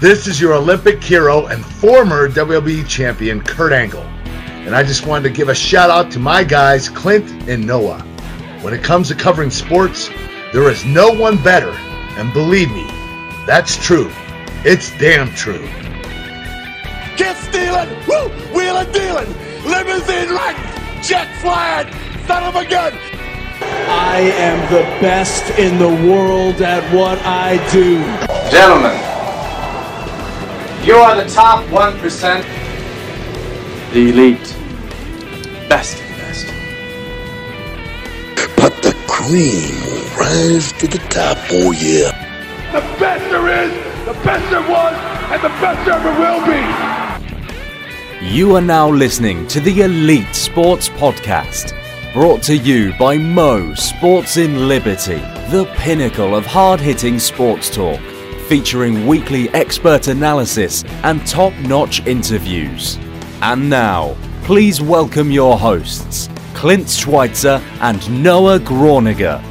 This is your Olympic hero and former WWE champion, Kurt Angle. And I just wanted to give a shout out to my guys, Clint and Noah. When it comes to covering sports, there is no one better. And believe me, that's true. It's damn true. Get stealing, woo, wheeling, dealing, limousine riding, jet flying, son of a gun. I am the best in the world at what I do. Gentlemen, you are the top 1%. The elite. Best of the best. But the cream will rise to the top, oh yeah. The best there is, the best there was, and the best there ever will be. You are now listening to the Elite Sports Podcast, brought to you by Mo Sports in Liberty, the pinnacle of hard hitting sports talk, featuring weekly expert analysis and top notch interviews. And now, please welcome your hosts, Clint Schweitzer and Noah Groniger.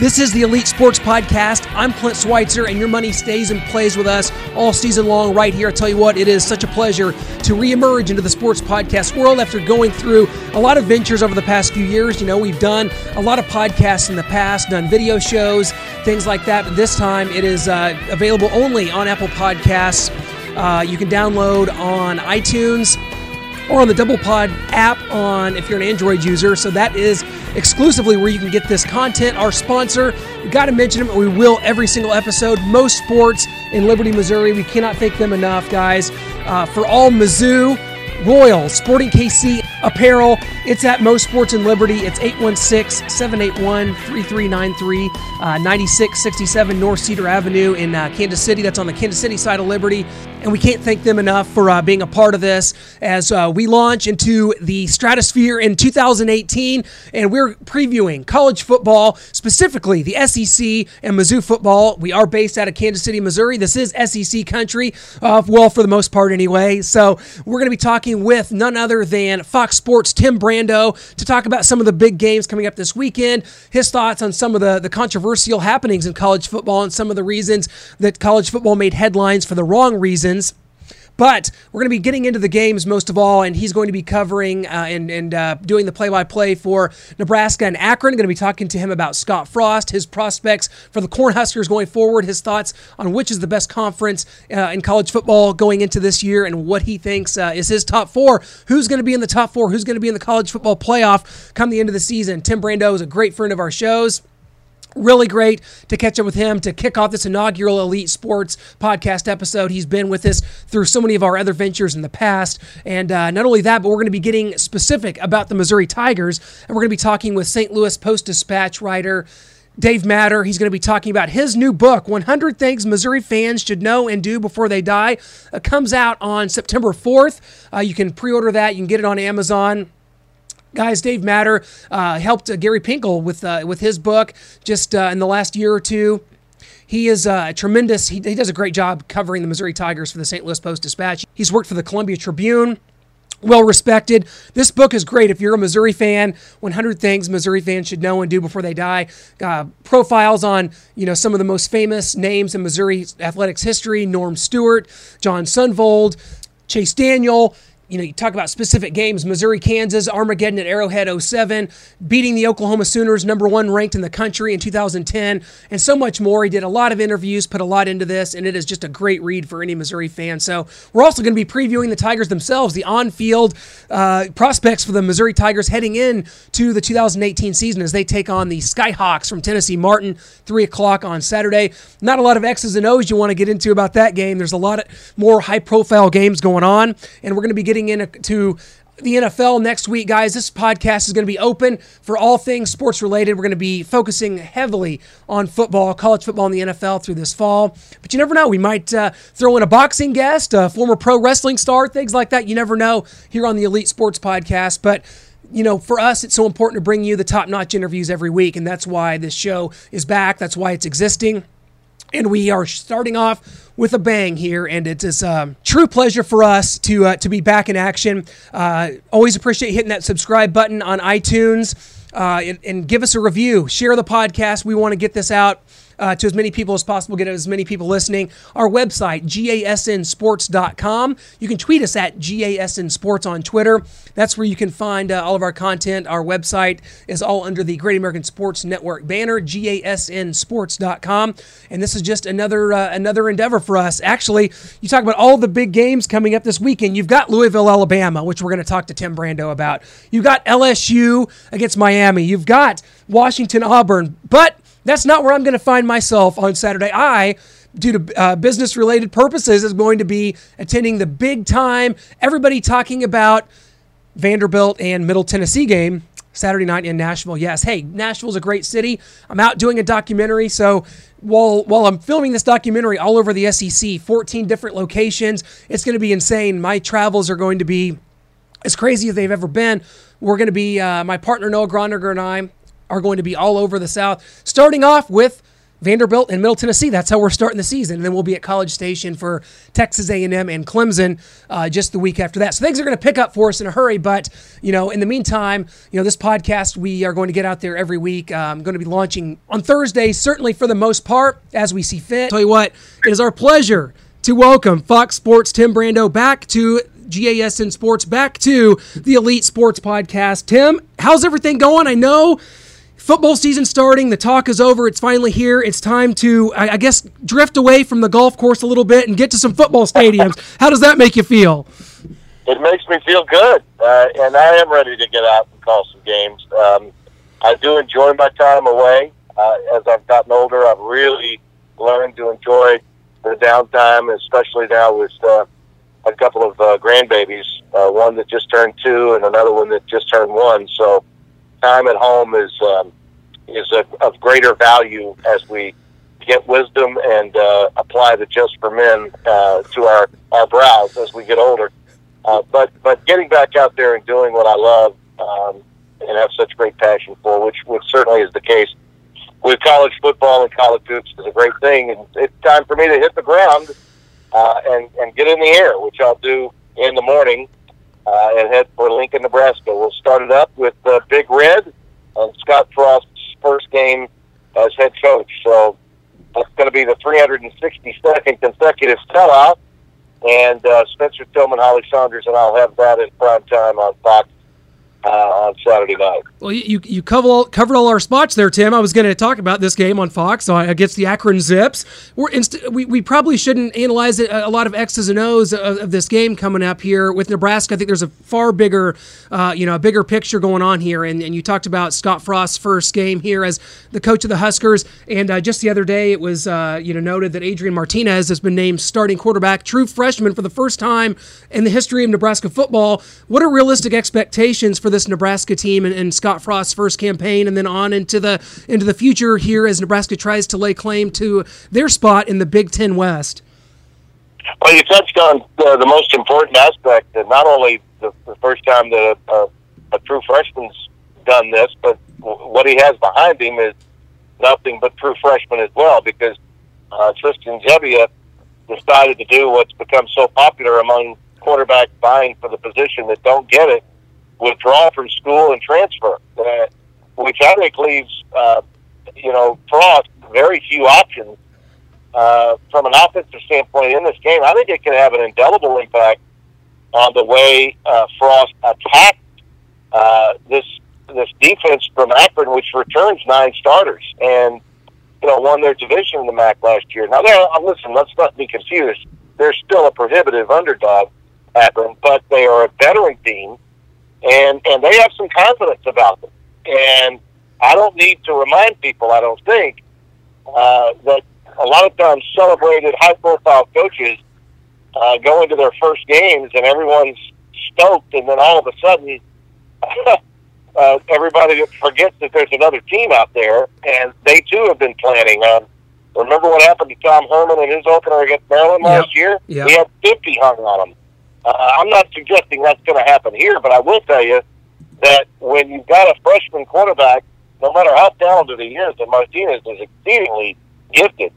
This is the Elite Sports Podcast. I'm Clint Schweitzer, and your money stays and plays with us all season long right here. I tell you what, it is such a pleasure to reemerge into the sports podcast world after going through a lot of ventures over the past few years. You know, we've done a lot of podcasts in the past, done video shows, things like that, but this time it is uh, available only on Apple Podcasts. Uh, you can download on iTunes or on the Double Pod app on if you're an Android user. So that is exclusively where you can get this content. Our sponsor, we got to mention them, we will every single episode. Most Sports in Liberty, Missouri. We cannot thank them enough, guys. Uh, for all Mizzou, Royal, Sporting KC apparel. It's at Most Sports in Liberty. It's 816 781 3393, 9667 North Cedar Avenue in uh, Kansas City. That's on the Kansas City side of Liberty. And we can't thank them enough for uh, being a part of this as uh, we launch into the stratosphere in 2018. And we're previewing college football, specifically the SEC and Mizzou football. We are based out of Kansas City, Missouri. This is SEC country, uh, well, for the most part anyway. So we're going to be talking with none other than Fox Sports' Tim Brando to talk about some of the big games coming up this weekend, his thoughts on some of the, the controversial happenings in college football and some of the reasons that college football made headlines for the wrong reasons. But we're going to be getting into the games most of all, and he's going to be covering uh, and, and uh, doing the play by play for Nebraska and Akron. Going to be talking to him about Scott Frost, his prospects for the Cornhuskers going forward, his thoughts on which is the best conference uh, in college football going into this year, and what he thinks uh, is his top four. Who's going to be in the top four? Who's going to be in the college football playoff come the end of the season? Tim Brando is a great friend of our shows. Really great to catch up with him to kick off this inaugural Elite Sports podcast episode. He's been with us through so many of our other ventures in the past. And uh, not only that, but we're going to be getting specific about the Missouri Tigers. And we're going to be talking with St. Louis Post Dispatch writer Dave Matter. He's going to be talking about his new book, 100 Things Missouri Fans Should Know and Do Before They Die. It comes out on September 4th. Uh, you can pre order that, you can get it on Amazon guys dave matter uh, helped uh, gary pinkel with uh, with his book just uh, in the last year or two he is uh, tremendous he, he does a great job covering the missouri tigers for the st louis post dispatch he's worked for the columbia tribune well respected. This book is great if you're a Missouri fan. 100 things Missouri fans should know and do before they die. Uh, profiles on you know some of the most famous names in Missouri athletics history: Norm Stewart, John Sundvold, Chase Daniel you know, you talk about specific games Missouri, Kansas, Armageddon at Arrowhead 07, beating the Oklahoma Sooners, number one ranked in the country in 2010, and so much more. He did a lot of interviews, put a lot into this, and it is just a great read for any Missouri fan. So we're also going to be previewing the Tigers themselves, the on field uh, prospects for the Missouri Tigers heading in to the 2018 season as they take on the Skyhawks from Tennessee Martin, 3 o'clock on Saturday. Not a lot of X's and O's you want to get into about that game. There's a lot of more high profile games going on, and we're going to be getting into the NFL next week, guys. This podcast is going to be open for all things sports related. We're going to be focusing heavily on football, college football, and the NFL through this fall. But you never know. We might uh, throw in a boxing guest, a former pro wrestling star, things like that. You never know here on the Elite Sports Podcast. But you know, for us, it's so important to bring you the top notch interviews every week. And that's why this show is back. That's why it's existing. And we are starting off with a bang here, and it is a true pleasure for us to uh, to be back in action. Uh, always appreciate hitting that subscribe button on iTunes uh, and, and, give us a review. Share the podcast. We want to get this out uh, to as many people as possible, get as many people listening. Our website, gasnsports.com. You can tweet us at gasnsports on Twitter. That's where you can find uh, all of our content. Our website is all under the Great American Sports Network banner, gasnsports.com. And this is just another uh, another endeavor for us. Actually, you talk about all the big games coming up this weekend. You've got Louisville, Alabama, which we're going to talk to Tim Brando about. You've got LSU against Miami. You've got Washington, Auburn. But that's not where I'm going to find myself on Saturday. I due to uh, business related purposes, is going to be attending the big time, everybody talking about Vanderbilt and Middle Tennessee game Saturday night in Nashville. Yes, hey, Nashville's a great city. I'm out doing a documentary, so while while I'm filming this documentary all over the SEC, 14 different locations, it's going to be insane. My travels are going to be as crazy as they've ever been. We're going to be uh, my partner Noah Groniger and I are going to be all over the South, starting off with Vanderbilt and Middle Tennessee. That's how we're starting the season. And then we'll be at College Station for Texas A&M and Clemson uh, just the week after that. So things are going to pick up for us in a hurry. But you know, in the meantime, you know, this podcast we are going to get out there every week. I'm going to be launching on Thursday, certainly for the most part, as we see fit. Tell you what, it is our pleasure to welcome Fox Sports Tim Brando back to GASN Sports, back to the Elite Sports Podcast. Tim, how's everything going? I know football season starting. The talk is over. It's finally here. It's time to, I, guess, drift away from the golf course a little bit and get to some football stadiums. How does that make you feel? It makes me feel good, uh, and I am ready to get out and call some games. Um, I do enjoy my time away. Uh, as I've gotten older, I've really learned to enjoy the downtime, especially now with uh, a couple of uh, grandbabies, uh, one that just turned two and another one that just turned one. So time at home is um, is a, of greater value as we get wisdom and uh, apply the just for men uh, to our, our brows as we get older. Uh, but but getting back out there and doing what I love um, and have such great passion for, which which certainly is the case with college football and college hoops, is a great thing. And it's time for me to hit the ground uh, and and get in the air, which I'll do in the morning uh, and head for Lincoln, Nebraska. We'll start it up with uh, Big Red and Scott Frost's first game as head coach. So that's going to be the 362nd consecutive sellout. And uh, Spencer Tillman, Holly Sonders, and I'll have that in prime time on Fox uh, on Saturday night. Well, you you cover all, covered all our spots there, Tim. I was going to talk about this game on Fox against the Akron Zips. We're inst- we, we probably shouldn't analyze it, a lot of X's and O's of, of, this game coming up here with Nebraska. I think there's a far bigger, uh, you know, a bigger picture going on here. And, and you talked about Scott Frost's first game here as the coach of the Huskers. And uh, just the other day, it was uh, you know noted that Adrian Martinez has been named starting quarterback, true freshman for the first time in the history of Nebraska football. What are realistic expectations for this Nebraska team and, and, Scott Frost's first campaign, and then on into the into the future here as Nebraska tries to lay claim to their spot in the Big Ten West. Well, you touched on the, most important aspect that not only the, the first time that a, a, a true freshman's done this, but what he has behind him is nothing but true freshmen as well, because uh, Tristan Gebbia decided to do what's become so popular among quarterbacks vying for the position that don't get it, withdraw from school and transfer, uh, which I think leaves, uh, you know, Frost very few options uh, from an offensive standpoint in this game. I think it can have an indelible impact on the way uh, Frost attacked uh, this this defense from Akron, which returns nine starters and you know won their division in the MAC last year. Now, they're, uh, listen, let's not be confused. They're still a prohibitive underdog, Akron, but they are a veteran team and and they have some confidence about them. And I don't need to remind people, I don't think, uh, that a lot of times celebrated high-profile coaches uh, go into their first games and everyone's stoked, and then all of a sudden. uh, everybody forgets that there's another team out there, and they too have been planning. Um, remember what happened to Tom Herman in his opener against Maryland yep. last year? Yep. He had 50 hung on him. Uh, I'm not suggesting that's going to happen here, but I will tell you that when you've got a freshman quarterback, no matter how talented he is, and Martinez is exceedingly gifted,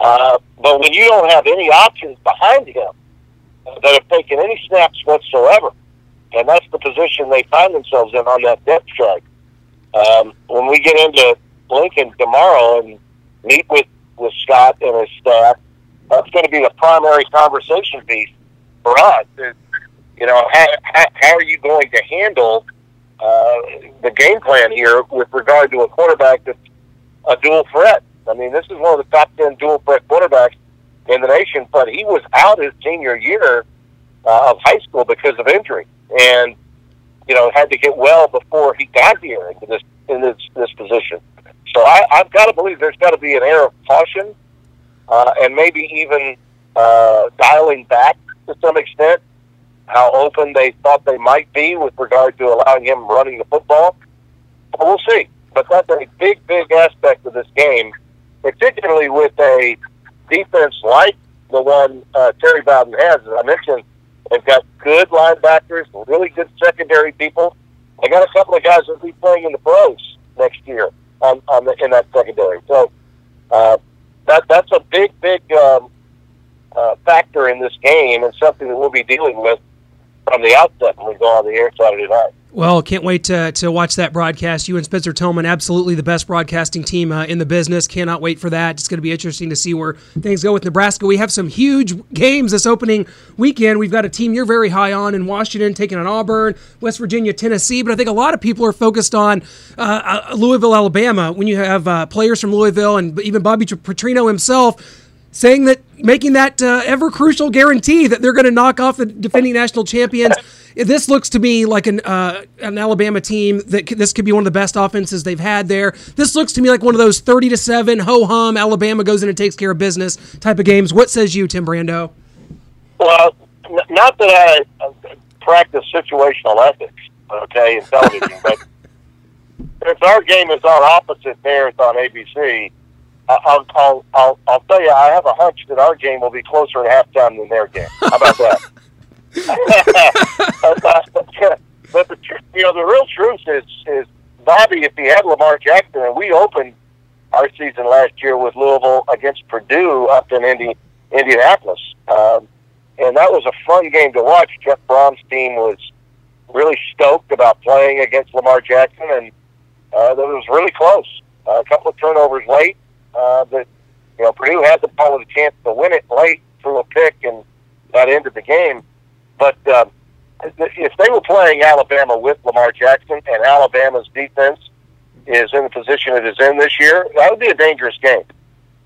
uh, but when you don't have any options behind him that have taken any snaps whatsoever, and that's the position they find themselves in on that depth chart. Um, when we get into Lincoln tomorrow, and meet with with Scott and his staff. That's going to be the primary conversation piece for us. Is, you know, how, how, how are you going to handle uh, the game plan here with regard to a quarterback that's a dual threat? I mean, this is one of the top ten dual threat quarterbacks in the nation, but he was out his senior year uh, of high school because of injury, and you know had to get well before he got here into this in this this position. So I, I've got to believe there's got to be an air of caution, uh, and maybe even uh, dialing back to some extent how open they thought they might be with regard to allowing him running the football. But we'll see. But that's a big, big aspect of this game, particularly with a defense like the one uh, Terry Bowden has. As I mentioned, they've got good linebackers, really good secondary people. They got a couple of guys that'll be playing in the pros next year on, on the, in that secondary. So uh, that that's a big, big um, uh, factor in this game and something that we'll be dealing with from the outset when we go on the air Saturday night. Well, can't wait to, to watch that broadcast. You and Spencer Tillman, absolutely the best broadcasting team uh, in the business. Cannot wait for that. It's going to be interesting to see where things go with Nebraska. We have some huge games this opening weekend. We've got a team you're very high on in Washington, taking on Auburn, West Virginia, Tennessee. But I think a lot of people are focused on uh, uh Louisville, Alabama, when you have uh, players from Louisville and even Bobby Petrino himself saying that making that uh, ever crucial guarantee that they're going to knock off the defending national champions this looks to me like an uh, an Alabama team that this could be one of the best offenses they've had there. This looks to me like one of those thirty to seven ho hum Alabama goes in and takes care of business type of games. What says you, Tim Brando? Well, n- not that I uh, practice situational ethics, okay, in television, but if our game is on opposite theirs on ABC, I'll, I'll, I'll, I'll tell you, I have a hunch that our game will be closer at halftime than their game. How about that? but the you know the real truth is is Bobby. If he had Lamar Jackson, and we opened our season last year with Louisville against Purdue up in Indi- Indianapolis, um, and that was a fun game to watch. Jeff Brohm's team was really stoked about playing against Lamar Jackson, and uh, it was really close. Uh, a couple of turnovers late, uh, but you know Purdue had the ball with a chance to win it late through a pick, and that ended the game. But um, if they were playing Alabama with Lamar Jackson and Alabama's defense is in the position it is in this year, that would be a dangerous game.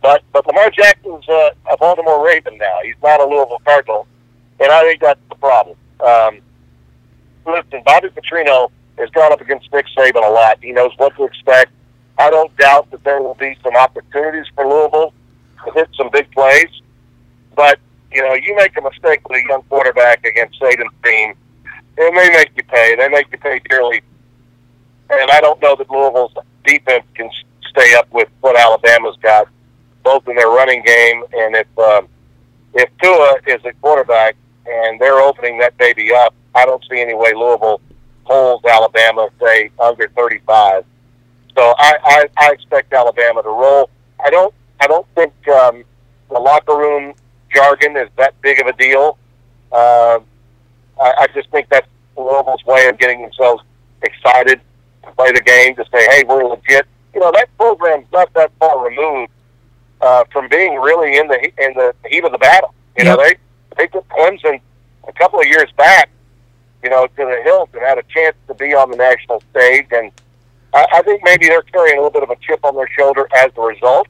But but Lamar Jackson's uh, a Baltimore Raven now. He's not a Louisville Cardinal, and I think that's the problem. Um, listen, Bobby Petrino has gone up against Nick Saban a lot. He knows what to expect. I don't doubt that there will be some opportunities for Louisville to hit some big plays, but you know, you make a mistake with a young quarterback against Saban's team, and they make you pay. They make you pay dearly. And I don't know that Louisville's defense can stay up with what Alabama's got, both in their running game and if um, if Tua is a quarterback and they're opening that baby up, I don't see any way Louisville holds Alabama say under 35. So I, I, I expect Alabama to roll. I don't I don't think um, the locker room jargon is that big of a deal. Uh, I, I just think that's Louisville's way of getting themselves excited to play the game, to say, hey, we're legit. You know, that program's not that far removed uh, from being really in the in the heat of the battle. You yep. know, they they took Clemson a couple of years back, you know, to the hilt and had a chance to be on the national stage. And I, think maybe they're carrying a little bit of a chip on their shoulder as a result.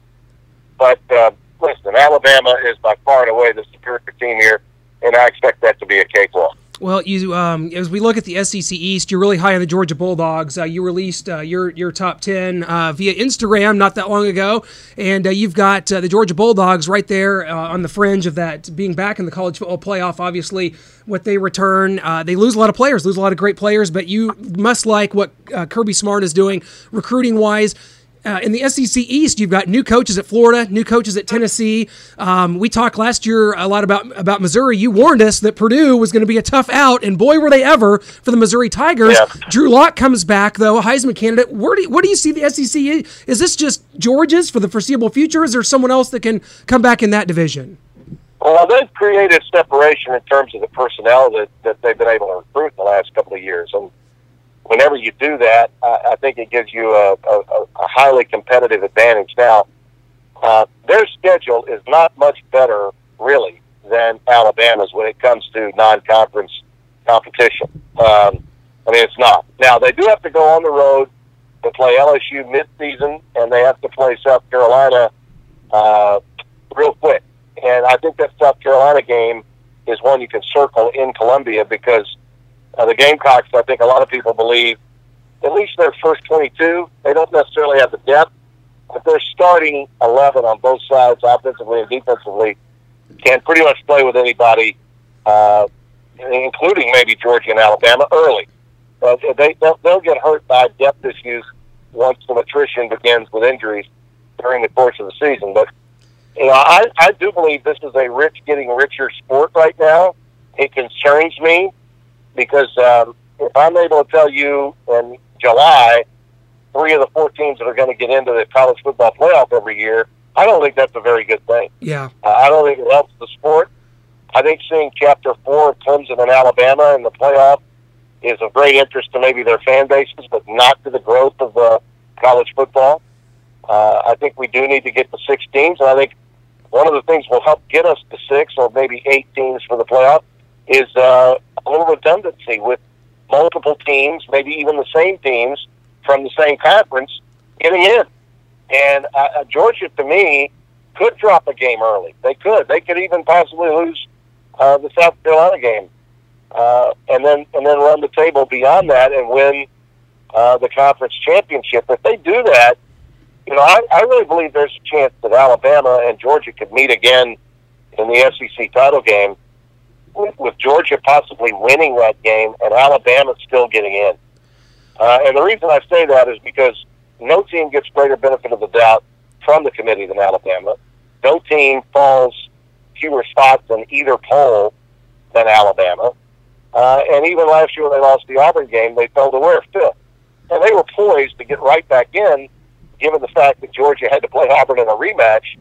But uh, listen, Alabama is by far and away the superior team here, and I expect that to be a cakewalk. Well, you um, as we look at the SEC East, you're really high on the Georgia Bulldogs. Uh, you released uh, your your top ten uh, via Instagram not that long ago, and uh, you've got uh, the Georgia Bulldogs right there uh, on the fringe of that being back in the college football playoff. Obviously, what they return, they lose a lot of players, lose a lot of great players, but you must like what Kirby Smart is doing recruiting wise. Uh, in the SEC East, you've got new coaches at Florida, new coaches at Tennessee. Um, we talked last year a lot about about Missouri. You warned us that Purdue was going to be a tough out, and boy, were they ever for the Missouri Tigers. Yeah. Drew Lock comes back though, a Heisman candidate. Where do you, what do you see the SEC? Is this just Georgia's for the foreseeable future? Is there someone else that can come back in that division? Well, they've created separation in terms of the personnel that, that they've been able to recruit in the last couple of years, and whenever you do that, I, I think it gives you a, a, a highly competitive advantage. Now, uh, their schedule is not much better, really, than Alabama's when it comes to non-conference competition. Um, I mean, it's not. Now they do have to go on the road to play LSU mid-season, and they have to play South Carolina uh, real quick. And I think that South Carolina game is one you can circle in Columbia because uh, the Gamecocks. I think a lot of people believe at least their first 22. They don't necessarily have the depth, but their starting 11 on both sides, offensively and defensively, can pretty much play with anybody, uh, including maybe Georgia and Alabama early. But they they'll, they'll get hurt by depth issues once the attrition begins with injuries during the course of the season. But you know, I I do believe this is a rich getting richer sport right now. It concerns me because um, if I'm able to tell you in July three of the four teams that are going to get into the college football playoff every year, I don't think that's a very good thing. Yeah. Uh, I don't think it helps the sport. I think seeing Chapter 4 of Clemson and Alabama in the playoff is of great interest to maybe their fan bases, but not to the growth of uh, college football. Uh, I think we do need to get to six teams, and I think one of the things will help get us to six or maybe eight teams for the playoff is uh, a little redundancy with multiple teams, maybe even the same teams from the same conference getting in. And uh, uh, Georgia, to me, could drop a game early. They could. They could even possibly lose uh, the South Carolina game, uh, and then and then run the table beyond that and win uh, the conference championship. If they do that, you know, I, I really believe there's a chance that Alabama and Georgia could meet again in the SEC title game, with, Georgia possibly winning that game and Alabama still getting in. Uh, and the reason I say that is because no team gets greater benefit of the doubt from the committee than Alabama. No team falls fewer spots in either poll than Alabama. Uh, and even last year when they lost the Auburn game, they fell to where? Fifth. And they were poised to get right back in, given the fact that Georgia had to play Auburn in a rematch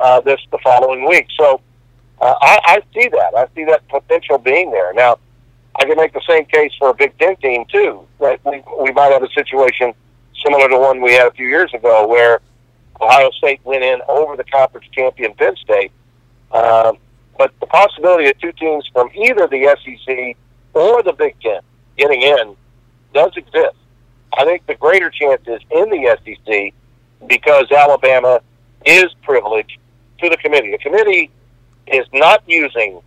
uh, this the following week. So uh, I, I see that. I see that potential being there. Now, I can make the same case for a Big Ten team too. That we we might have a situation similar to one we had a few years ago, where Ohio State went in over the conference champion Penn State. Um, but the possibility of two teams from either the SEC or the Big Ten getting in does exist. I think the greater chance is in the SEC because Alabama is privileged to the committee. The committee is not using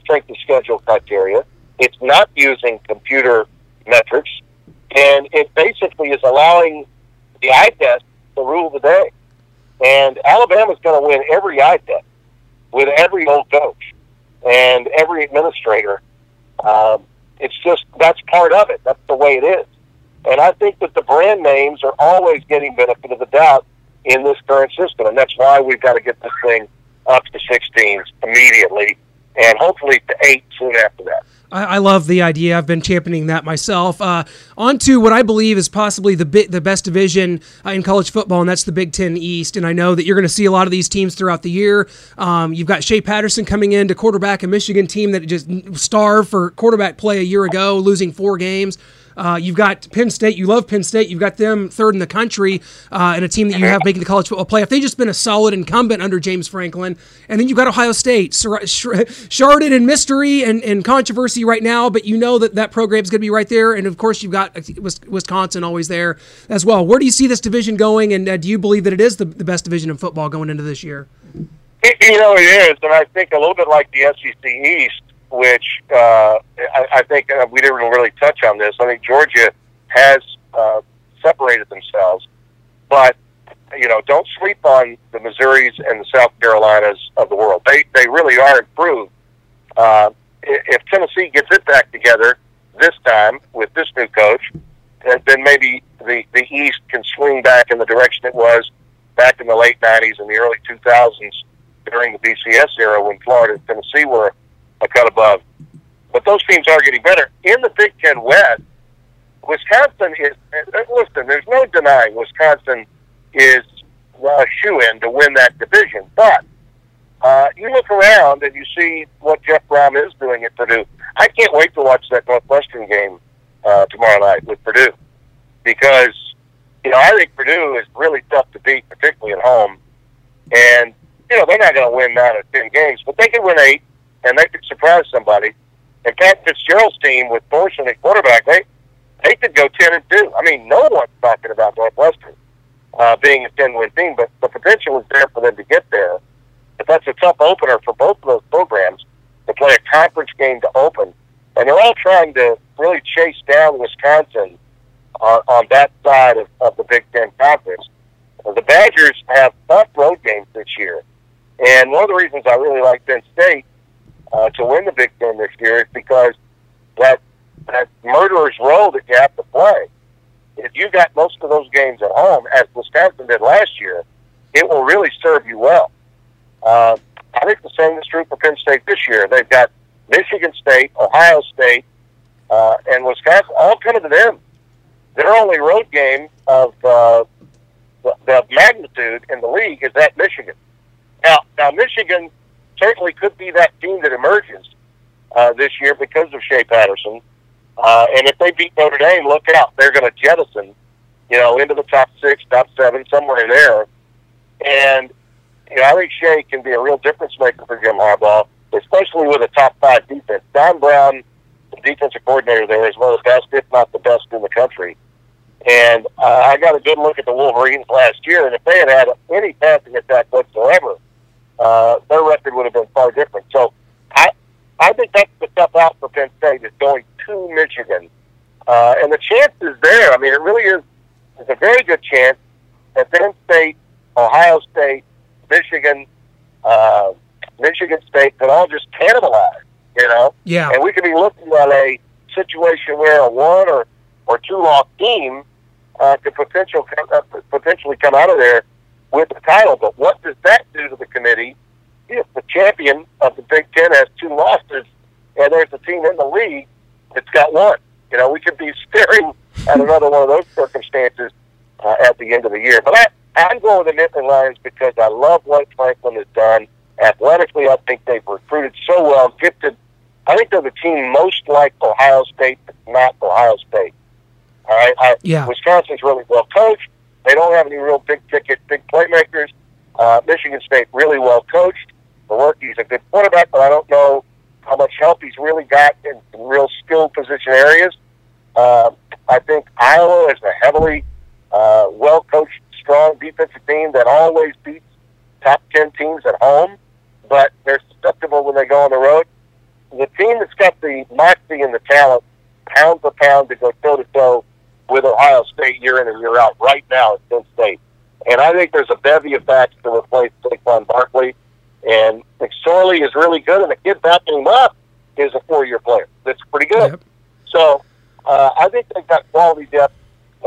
strength of schedule criteria. It's not using computer metrics, and it basically is allowing the eye test to rule the day. And Alabama's going to win every eye test with every old coach and every administrator. Um, it's just that's part of it. That's the way it is. And I think that the brand names are always getting benefit of the doubt in this current system, and that's why we've got to get this thing up to 16s immediately, and hopefully to eight soon after that. I, love the idea. I've been championing that myself. Uh, on to what I believe is possibly the bi- the best division uh, in college football, and that's the Big Ten East. And I know that you're going to see a lot of these teams throughout the year. Um, you've got Shea Patterson coming in to quarterback a Michigan team that just starved for quarterback play a year ago, losing four games. Uh, you've got Penn State. You love Penn State. You've got them third in the country uh, and a team that you have making the college football playoff. They've just been a solid incumbent under James Franklin. And then you've got Ohio State, sharded in mystery and, and controversy right now, but you know that that program is going to be right there. And of course, you've got Wisconsin always there as well. Where do you see this division going? And uh, do you believe that it is the, the best division in football going into this year? You know, it is. And I think a little bit like the SEC East which uh, I, I think uh, we didn't really touch on this. I think Georgia has uh, separated themselves, but you know, don't sleep on the Missouris and the South Carolinas of the world. They they really are improved. Uh, if Tennessee gets it back together this time with this new coach, then maybe the the East can swing back in the direction it was back in the late '90s and the early 2000s during the BCS era when Florida and Tennessee were a cut above. But those teams are getting better. In the Big Ten West, Wisconsin is, listen, there's no denying Wisconsin is a shoe in to win that division. But uh, you look around and you see what Jeff Brohm is doing at Purdue. I can't wait to watch that Northwestern game uh, tomorrow night with Purdue because, you know, I think Purdue is really tough to beat, particularly at home. And you know they're not going to win nine or ten games, but they can win eight, and they could surprise somebody. And Pat Fitzgerald's team with Thorson at quarterback, they they could go ten and two. I mean, no one's talking about Northwestern uh, being a ten win team, but the potential is there for them to get there. But that's a tough opener for both of those programs to play a conference game to open, and they're all trying to really chase down Wisconsin on, on that side of, of the Big Ten Conference. The Badgers have tough road games this year, and one of the reasons I really like Penn State uh, to win the Big Ten this year is because that that murderer's row that you have to play. If you got most of those games at home, as Wisconsin did last year, it will really serve you well. Uh, I think the same is true for Penn State this year. They've got Michigan State, Ohio State, uh, and Wisconsin all coming to them. Their only road game of uh, the, the magnitude in the league is at Michigan. Now, now Michigan certainly could be that team that emerges uh, this year because of Shea Patterson. Uh, and if they beat Notre Dame, look out. They're going to jettison, you know, into the top six, top seven, somewhere there. And, you know, I think Shea can be a real difference maker for Jim Harbaugh, especially with a top five defense. Don Brown, the defensive coordinator there, is one of the best, if not the best in the country. And uh, I got a good look at the Wolverines last year, and if they had had any passing attack whatsoever, uh, their record would have been far different. So I, I think that's the tough out for Penn State is going to Michigan, uh, and the chance is there. I mean, it really is. It's a very good chance that Penn State, Ohio State, Michigan, uh, Michigan State could all just cannibalize. You know, Yeah. and we could be looking at a situation where a one or or two loss team uh, could potential uh, potentially come out of there with the title. But what does that do to the committee if the champion of the Big Ten has two losses and there's a team in the league that's got one? You know, we could be staring at another one of those circumstances uh, at the end of the year. But I, I'm going with the Nittany Lions because I love what Franklin has done. Athletically, I think they've recruited so well, gifted. I think they're the team most like Ohio State, but not Ohio State. All right, I, Yeah. Wisconsin's really well coached. They don't have any real big ticket, big playmakers. Uh, Michigan State really well coached. Lewerke's a good quarterback, but I don't know how much help he's really got in real skilled position areas. Uh, I think Iowa is a heavily uh, well coached, strong defensive team that always beats top ten teams at home, but they're susceptible when they go on the road. The team that's got the moxie and the talent, pound for pound, to go toe to toe with Ohio State year in and year out. Right now, it's Penn State, and I think there's a bevy of backs to replace Saquon Barkley. And McSorley is really good, and the kid backing him up is a four-year player. That's pretty good. Yep. So uh, I think they've got quality depth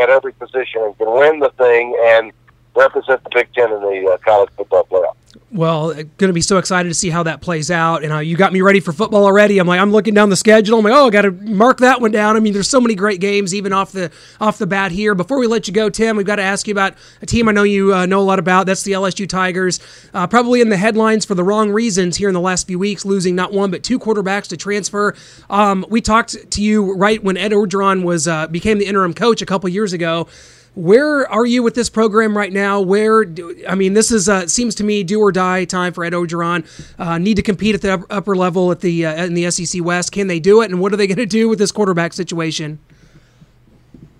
at every position and can win the thing and represent the Big Ten in the uh, college football playoff. Well, going to be so excited to see how that plays out. And uh, you got me ready for football already. I'm like, I'm looking down the schedule. I'm like, oh, I got to mark that one down. I mean, there's so many great games even off the off the bat here. Before we let you go, Tim, we've got to ask you about a team I know you uh, know a lot about. That's the LSU Tigers. Uh, probably in the headlines for the wrong reasons here in the last few weeks, losing not one but two quarterbacks to transfer. Um, we talked to you right when Ed Orgeron was uh, became the interim coach a couple years ago. Where are you with this program right now? Where, do, I mean, this is uh, seems to me do or die time for Ed Orgeron. Uh, need to compete at the upper- level at the uh, in the SEC West. Can they do it? And what are they going to do with this quarterback situation?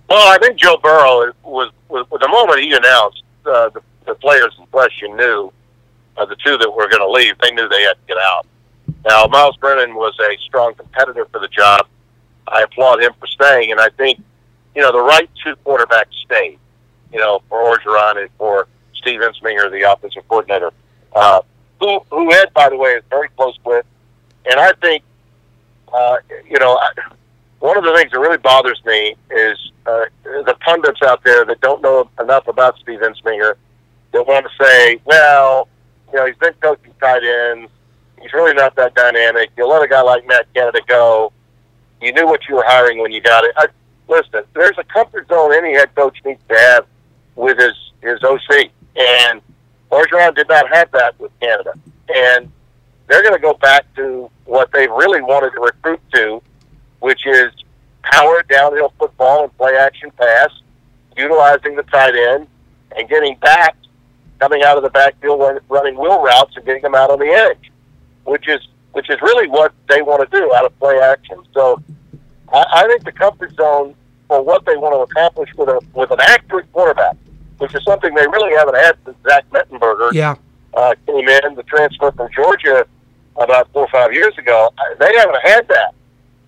Well, I think Joe Burrow was, was, was the moment he announced uh, the, the players in question knew uh, the two that were going to leave. They knew they had to get out. Now, Miles Brennan was a strong competitor for the job. I applaud him for staying, and I think you know the right two quarterbacks stayed. You know, for Orgeron and for Steve Ensminger, the offensive coordinator, uh, who who Ed, by the way, is very close with, and I think uh, you know. I, one of the things that really bothers me is uh, the pundits out there that don't know enough about Steve Ensminger that want to say, well, you know, he's been coaching tight ends. He's really not that dynamic. You let a guy like Matt Canada go. You knew what you were hiring when you got it. I, listen, there's a comfort zone any head coach needs to have with his, his OC. And Orgeron did not have that with Canada. And they're going to go back to what they really wanted to recruit to, which is power downhill football and play action pass, utilizing the tight end, and getting back coming out of the backfield, running wheel routes, and getting them out on the edge, which is which is really what they want to do out of play action. So I, I think the comfort zone for what they want to accomplish with a with an accurate quarterback, which is something they really haven't had since Zach Mettenberger Yeah. uh, came in, the transfer from Georgia about four or five years ago. They haven't had that.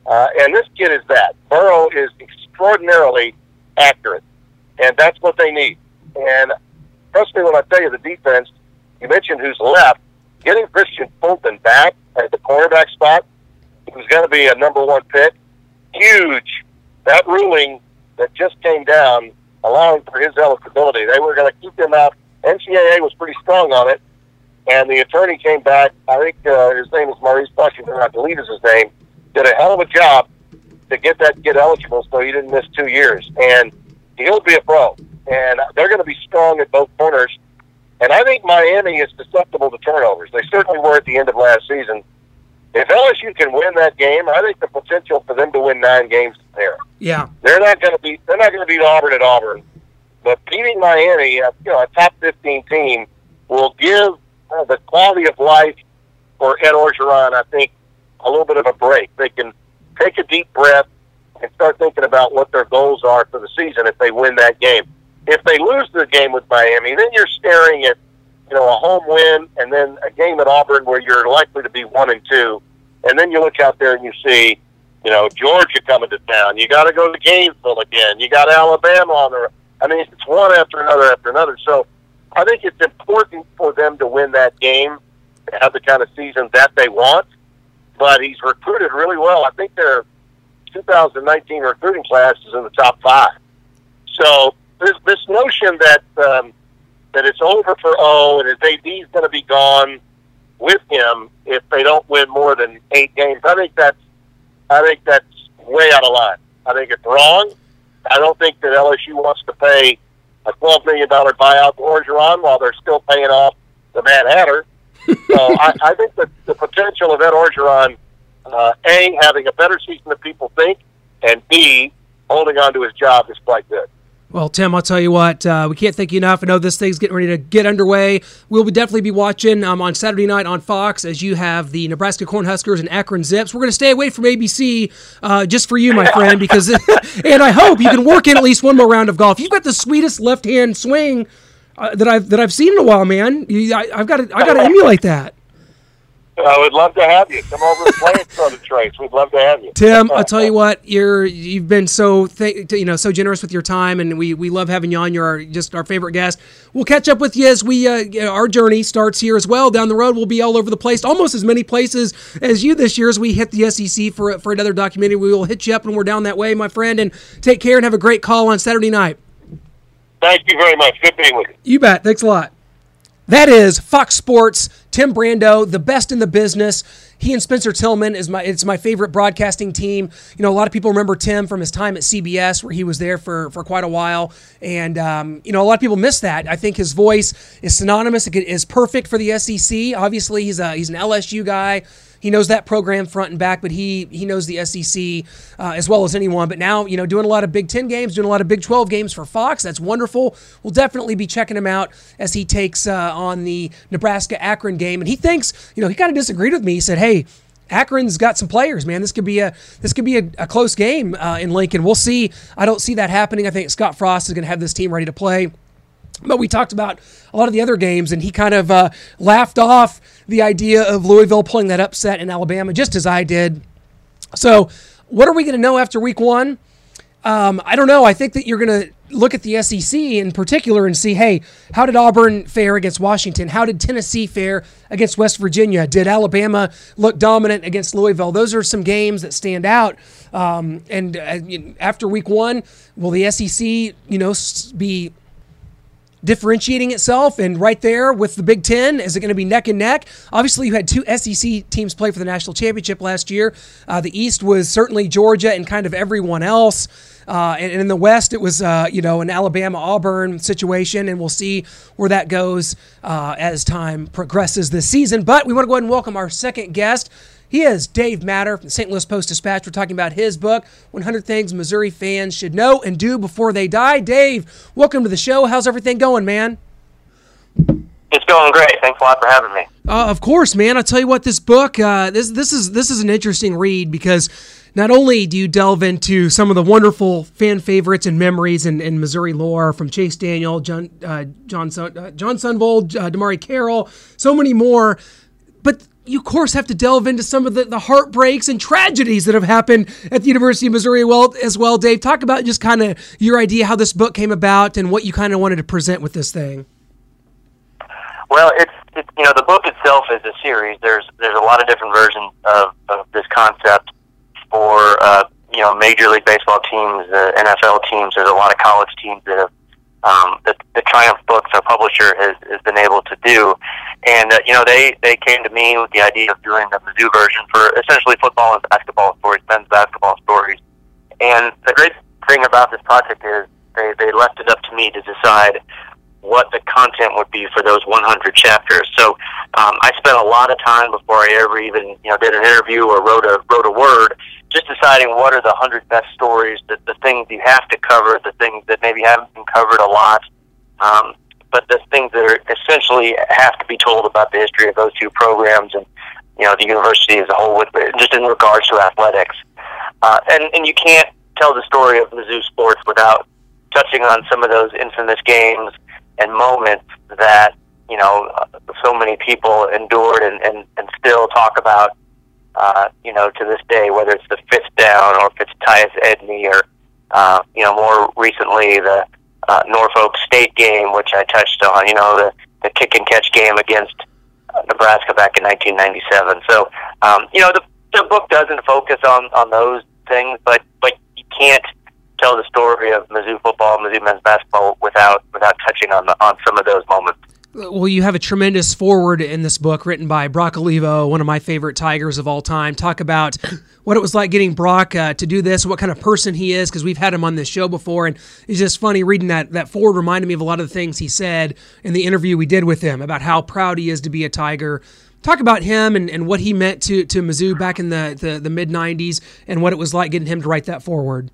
Uh, and this kid is that. Burrow is extraordinarily accurate, and that's what they need. And trust me when I tell you the defense, you mentioned who's left, getting Kristian Fulton back at the cornerback spot, who's going to be a number one pick, huge. That ruling that just came down, allowing for his eligibility, they were going to keep him out. NCAA was pretty strong on it, and the attorney came back. I think uh, his name is Maurice Washington, I believe is his name. Did a hell of a job to get that kid eligible, so he didn't miss two years. And he'll be a pro, and they're going to be strong at both corners. And I think Miami is susceptible to turnovers. They certainly were at the end of last season. If LSU can win that game, I think the potential for them to win nine games is there. Yeah. They're not going to beat. They're not going to beat Auburn at Auburn, but beating Miami, uh, you know, a top fifteen team, will give uh, the quality of life for Ed Orgeron. I think a little bit of a break. They can take a deep breath and start thinking about what their goals are for the season if they win that game. If they lose the game with Miami, then you're staring at you know a home win and then a game at Auburn where you're likely to be one and two, and then you look out there and you see you know, Georgia coming to town. You got to go to Gainesville again. You got Alabama on the. I mean, it's one after another after another. So, I think it's important for them to win that game, to have the kind of season that they want. But he's recruited really well. I think their 2019 recruiting class is in the top five. So, this this notion that um, that it's over for O and his AD's going to be gone with him if they don't win more than eight games. I think that's I think that's way out of line. I think it's wrong. I don't think that LSU wants to pay a twelve million dollar buyout to Orgeron while they're still paying off the Mad Hatter. so I, I think that the potential of Ed Orgeron, uh, a having a better season than people think, and b holding on to his job is quite good. Well, Tim, I'll tell you what, uh, we can't thank you enough. I know this thing's getting ready to get underway. We'll be definitely be watching um, on Saturday night on Fox as you have the Nebraska Cornhuskers and Akron Zips. We're going to stay away from ABC uh, just for you, my friend, because, and I hope you can work in at least one more round of golf. You've got the sweetest left hand swing uh, that I've that I've seen in a while, man. You, I, I've got to I got to emulate that. I would love to have you come over and play at Southern Trace. We'd love to have you, Tim. I'll tell you what, you're you've been so th- you know so generous with your time, and we, we love having you on. You're our, just our favorite guest. We'll catch up with you as we uh, our journey starts here as well. Down the road, we'll be all over the place, almost as many places as you this year as we hit the SEC for for another documentary. We will hit you up when we're down that way, my friend. And take care and have a great call on Saturday night. Thank you very much. Good being with you. You bet. Thanks a lot. That is Fox Sports, Tim Brando, the best in the business. He and Spencer Tillman is my it's my favorite broadcasting team. You know, a lot of people remember Tim from his time at CBS, where he was there for for quite a while, and um, you know, a lot of people miss that. I think his voice is synonymous, it is perfect for the SEC. Obviously, he's a he's an LSU guy. He knows that program front and back, but he he knows the SEC uh, as well as anyone. But now, you know, doing a lot of Big Ten games, doing a lot of Big Twelve games for Fox. That's wonderful. We'll definitely be checking him out as he takes uh, on the Nebraska Akron game. And he thinks, you know, he kind of disagreed with me. He said, "Hey." Akron's got some players, man. This could be a this could be a, a close game uh, in Lincoln. We'll see. I don't see that happening. I think Scott Frost is going to have this team ready to play. But we talked about a lot of the other games, and he kind of uh, laughed off the idea of Louisville pulling that upset in Alabama, just as I did. So, what are we going to know after week one? Um, I don't know. I think that you're going to look at the SEC in particular and see, hey, how did Auburn fare against Washington? How did Tennessee fare against West Virginia? Did Alabama look dominant against Louisville? Those are some games that stand out. Um, and uh, after week one, will the SEC, you know, be differentiating itself and right there with the Big Ten? Is it going to be neck and neck? Obviously, you had two SEC teams play for the national championship last year. Uh, the East was certainly Georgia and kind of everyone else. Uh, and, in the West, it was uh, you know an Alabama Auburn situation, and we'll see where that goes uh, as time progresses this season. But we want to go ahead and welcome our second guest. He is Dave Matter from the St. Louis Post Dispatch. We're talking about his book, 100 Things Missouri Fans Should Know and Do Before They Die. Dave, welcome to the show. How's everything going, man? It's going great. Thanks a lot for having me. Uh, of course, man. I'll tell you what. This book, uh, this this is this is an interesting read because not only do you delve into some of the wonderful fan favorites and memories in, in Missouri lore from Chase Daniel, John uh, John, Sun, uh, John Sundvold, uh, DeMarre Carroll, so many more, but you of course have to delve into some of the, the heartbreaks and tragedies that have happened at the University of Missouri well, as well. Dave, talk about just kind of your idea how this book came about and what you kind of wanted to present with this thing. Well, it's it, you know the book itself is a series. There's there's a lot of different versions of, of this concept for uh, you know Major League Baseball teams, uh, NFL teams. There's a lot of college teams that have um, the, the Triumph Books, our publisher, has, has been able to do. And uh, you know they they came to me with the idea of doing the Mizzou version for essentially football and basketball stories, men's basketball stories. And the great thing about this project is they they left it up to me to decide what the content would be for those 100 chapters. So um, I spent a lot of time before I ever even you know did an interview or wrote a wrote a word, just deciding what are the 100 best stories, the, the things you have to cover, the things that maybe haven't been covered a lot, um, but the things that are essentially have to be told about the history of those two programs and you know the university as a whole, with just in regards to athletics. Uh, and and you can't tell the story of Mizzou sports without touching on some of those infamous games and moments that you know so many people endured and, and, and still talk about uh, you know to this day whether it's the fifth down or if it's Tyus Edney or uh, you know more recently the uh, Norfolk State game which I touched on you know the the kick and catch game against uh, Nebraska back in 1997 so um, you know the the book doesn't focus on on those things but but you can't tell the story of Mizzou football, Mizzou men's basketball without without touching on the, on some of those moments. Well, you have a tremendous foreword in this book written by Brock Olivo, one of my favorite Tigers of all time. Talk about what it was like getting Brock uh, to do this, what kind of person he is, because we've had him on this show before, and it's just funny reading that. That foreword reminded me of a lot of the things he said in the interview we did with him about how proud he is to be a Tiger. Talk about him and, and what he meant to to Mizzou back in the the, the mid '90s, and what it was like getting him to write that foreword.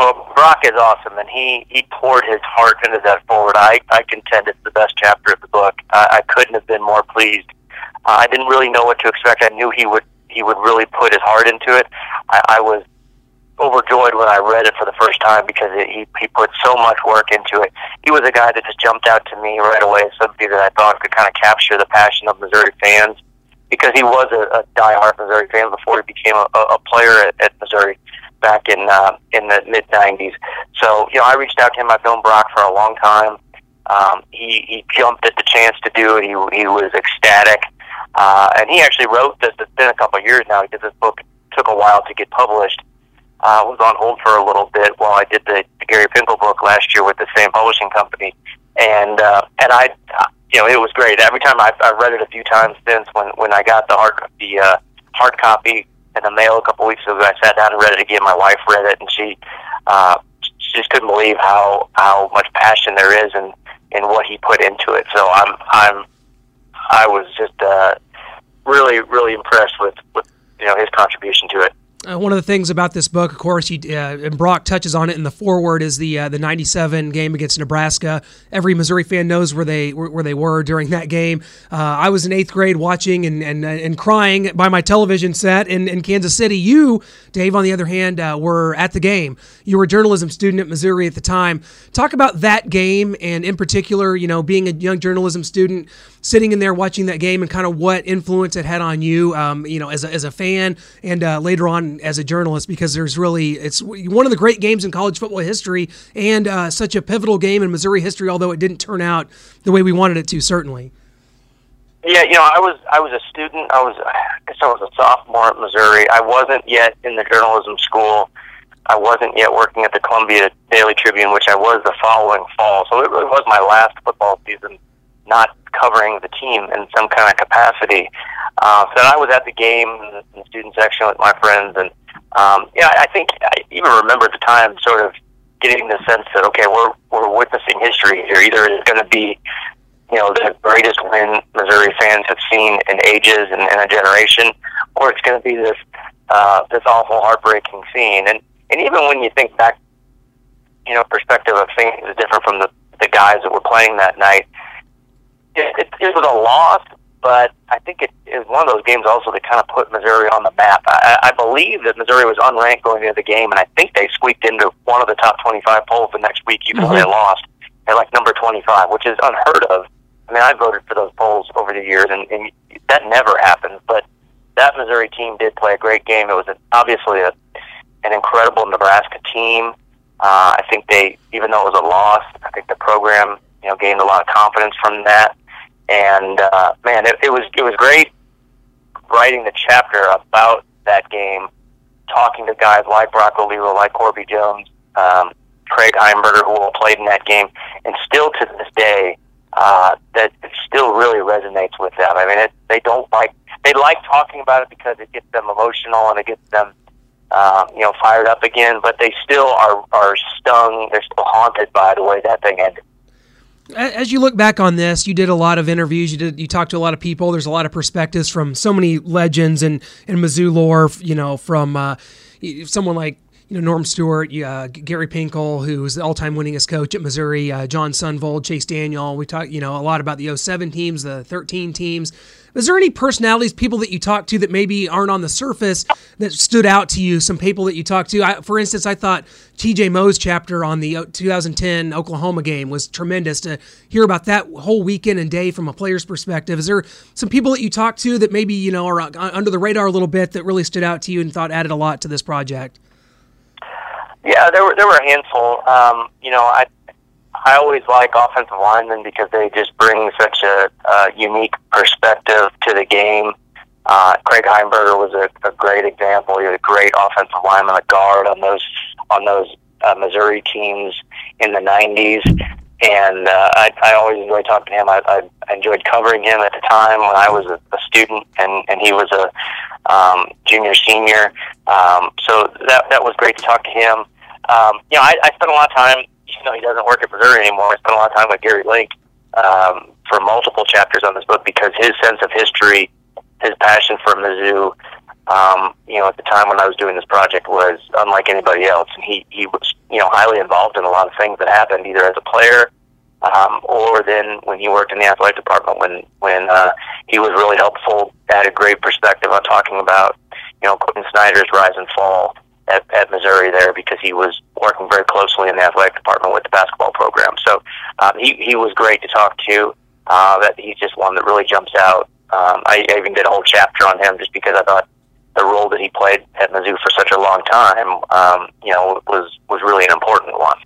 Well, Brock is awesome, and he he poured his heart into that foreword. I I contend it's the best chapter of the book. I, I couldn't have been more pleased. Uh, I didn't really know what to expect. I knew he would he would really put his heart into it. I, I was overjoyed when I read it for the first time because it, he he put so much work into it. He was a guy that just jumped out to me right away somebody that I thought could kind of capture the passion of Missouri fans because he was a, a diehard Missouri fan before he became a, a player at, at Missouri back in uh, in the mid '90s. So you know, I reached out to him. I've known Brock for a long time. Um, he he jumped at the chance to do it. He he was ecstatic, uh, and he actually wrote this. It's been a couple of years now because this book took a while to get published. Uh, was on hold for a little bit while I did the, the Gary Pinkel book last year with the same publishing company, and uh, and I, you know, it was great. Every time I've, I've read it a few times since when when I got the hard the uh, hard copy in the mail a couple weeks ago. I sat down and read it again. My wife read it, and she uh, she just couldn't believe how how much passion there is in in what he put into it. So I'm I'm I was just uh, really really impressed with with you know his contribution to it. Uh, one of the things about this book, of course, you, uh, and Brock touches on it in the foreword, is the uh, the '97 game against Nebraska. Every Missouri fan knows where they where, where they were during that game. Uh, I was in eighth grade watching and, and and crying by my television set in, in Kansas City. You, Dave, on the other hand, uh, were at the game. You were a journalism student at Missouri at the time. Talk about that game, and in particular, you know, being a young journalism student, sitting in there watching that game, and kind of what influence it had on you, um, you know, as a, as a fan, and uh, later on as a journalist because there's really it's one of the great games in college football history and uh, such a pivotal game in Missouri history. Although it didn't turn out the way we wanted it to, certainly. Yeah, you know, I was I was a student. I was I guess I was a sophomore at Missouri. I wasn't yet in the journalism school. I wasn't yet working at the Columbia Daily Tribune, which I was the following fall. So it really was my last football season, not covering the team in some kind of capacity. Uh, so I was at the game in the student section with my friends, and um, yeah, I think I even remember at the time sort of getting the sense that okay, we're we're witnessing history here. Either it's going to be you know the greatest win Missouri fans have seen in ages and in a generation, or it's going to be this uh, this awful, heartbreaking scene. And and even when you think back, you know, perspective of things is different from the the guys that were playing that night it, it, it was a loss, but I think it, it was one of those games also that kind of put Missouri on the map. I, I believe that Missouri was unranked going into the game, and I think they squeaked into one of the top 25 polls the next week, even mm-hmm. though they lost. They're like number 25, which is unheard of. I mean, I voted for those polls over the years, and, and that never happens. But that Missouri team did play a great game. It was an, obviously a, an incredible Nebraska team. Uh, I think they, even though it was a loss, I think the program, you know, gained a lot of confidence from that. And uh, man, it, it was it was great writing the chapter about that game, talking to guys like Brock Olivo, like Corby Jones, um, Craig Heimburger, who all played in that game, and still to this day, uh, that it still really resonates with them. I mean, it, they don't like they like talking about it because it gets them emotional and it gets them, um, you know, fired up again. But they still are are stung. They're still haunted by the way that thing ended as you look back on this, you did a lot of interviews. You did you talked to a lot of people. There's a lot of perspectives from so many legends and and Mizzou lore. You know, from uh, someone like you know Norm Stewart, uh, Gary Pinkel, who's the all-time winningest coach at Missouri, uh, Jon Sundvold, Chase Daniel. We talked you know a lot about the 07 teams, the 13 teams. Is there any personalities, people that you talk to that maybe aren't on the surface that stood out to you? Some people that you talked to. I, for instance, I thought T.J. Moe's chapter on the uh, 2010 Oklahoma game was tremendous to hear about that whole weekend and day from a player's perspective. Is there some people that you talked to that maybe you know are uh, under the radar a little bit that really stood out to you and thought added a lot to this project? Yeah, there were there were a handful. Um, you know, I I always like offensive linemen because they just bring such a, a unique perspective to the game. Uh, Craig Heimburger was a, a great example. He was a great offensive lineman, a guard on those on those uh, Missouri teams in the '90s, and uh, I, I always enjoyed talking to him. I, I enjoyed covering him at the time when I was a, a student, and and he was a um, junior senior. Um, so that that was great to talk to him. Um, you know, I, I spent a lot of time you know he doesn't work at Missouri anymore. I spent a lot of time with Gary Link um, for multiple chapters on this book because his sense of history, his passion for Mizzou, um, you know, at the time when I was doing this project was unlike anybody else, and he he was you know highly involved in a lot of things that happened either as a player. Um, or then when he worked in the athletic department, when when uh, he was really helpful, had a great perspective on talking about you know Quin Snyder's rise and fall, at, at Missouri there because he was working very closely in the athletic department with the basketball program. So um, he he was great to talk to. Uh, that he's just one that really jumps out. Um, I, I even did a whole chapter on him just because I thought the role that he played at Mizzou for such a long time, um, you know, was was really an important one.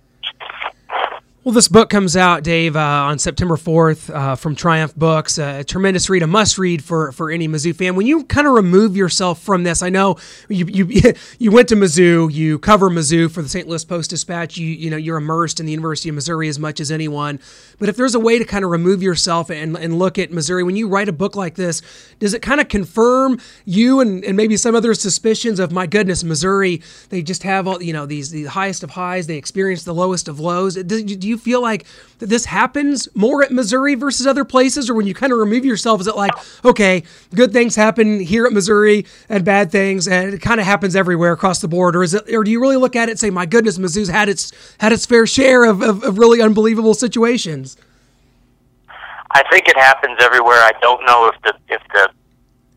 Well, this book comes out, Dave, uh, on September 4th uh, from Triumph Books. A tremendous read, a must read for, for any Mizzou fan. When you kind of remove yourself from this, I know you, you you went to Mizzou, you cover Mizzou for the St. Louis Post Dispatch. You you know you're immersed in the University of Missouri as much as anyone. But if there's a way to kind of remove yourself and, and look at Missouri, when you write a book like this, does it kind of confirm you and, and maybe some other suspicions of my goodness, Missouri? They just have all you know these the highest of highs. They experience the lowest of lows. Do, do you you feel like that this happens more at Missouri versus other places, or when you kind of remove yourself, is it like, okay, good things happen here at Missouri and bad things, and it kind of happens everywhere across the board, or is it, or do you really look at it and say, my goodness, Mizzou's had its had its fair share of, of, of really unbelievable situations? I think it happens everywhere. I don't know if the if the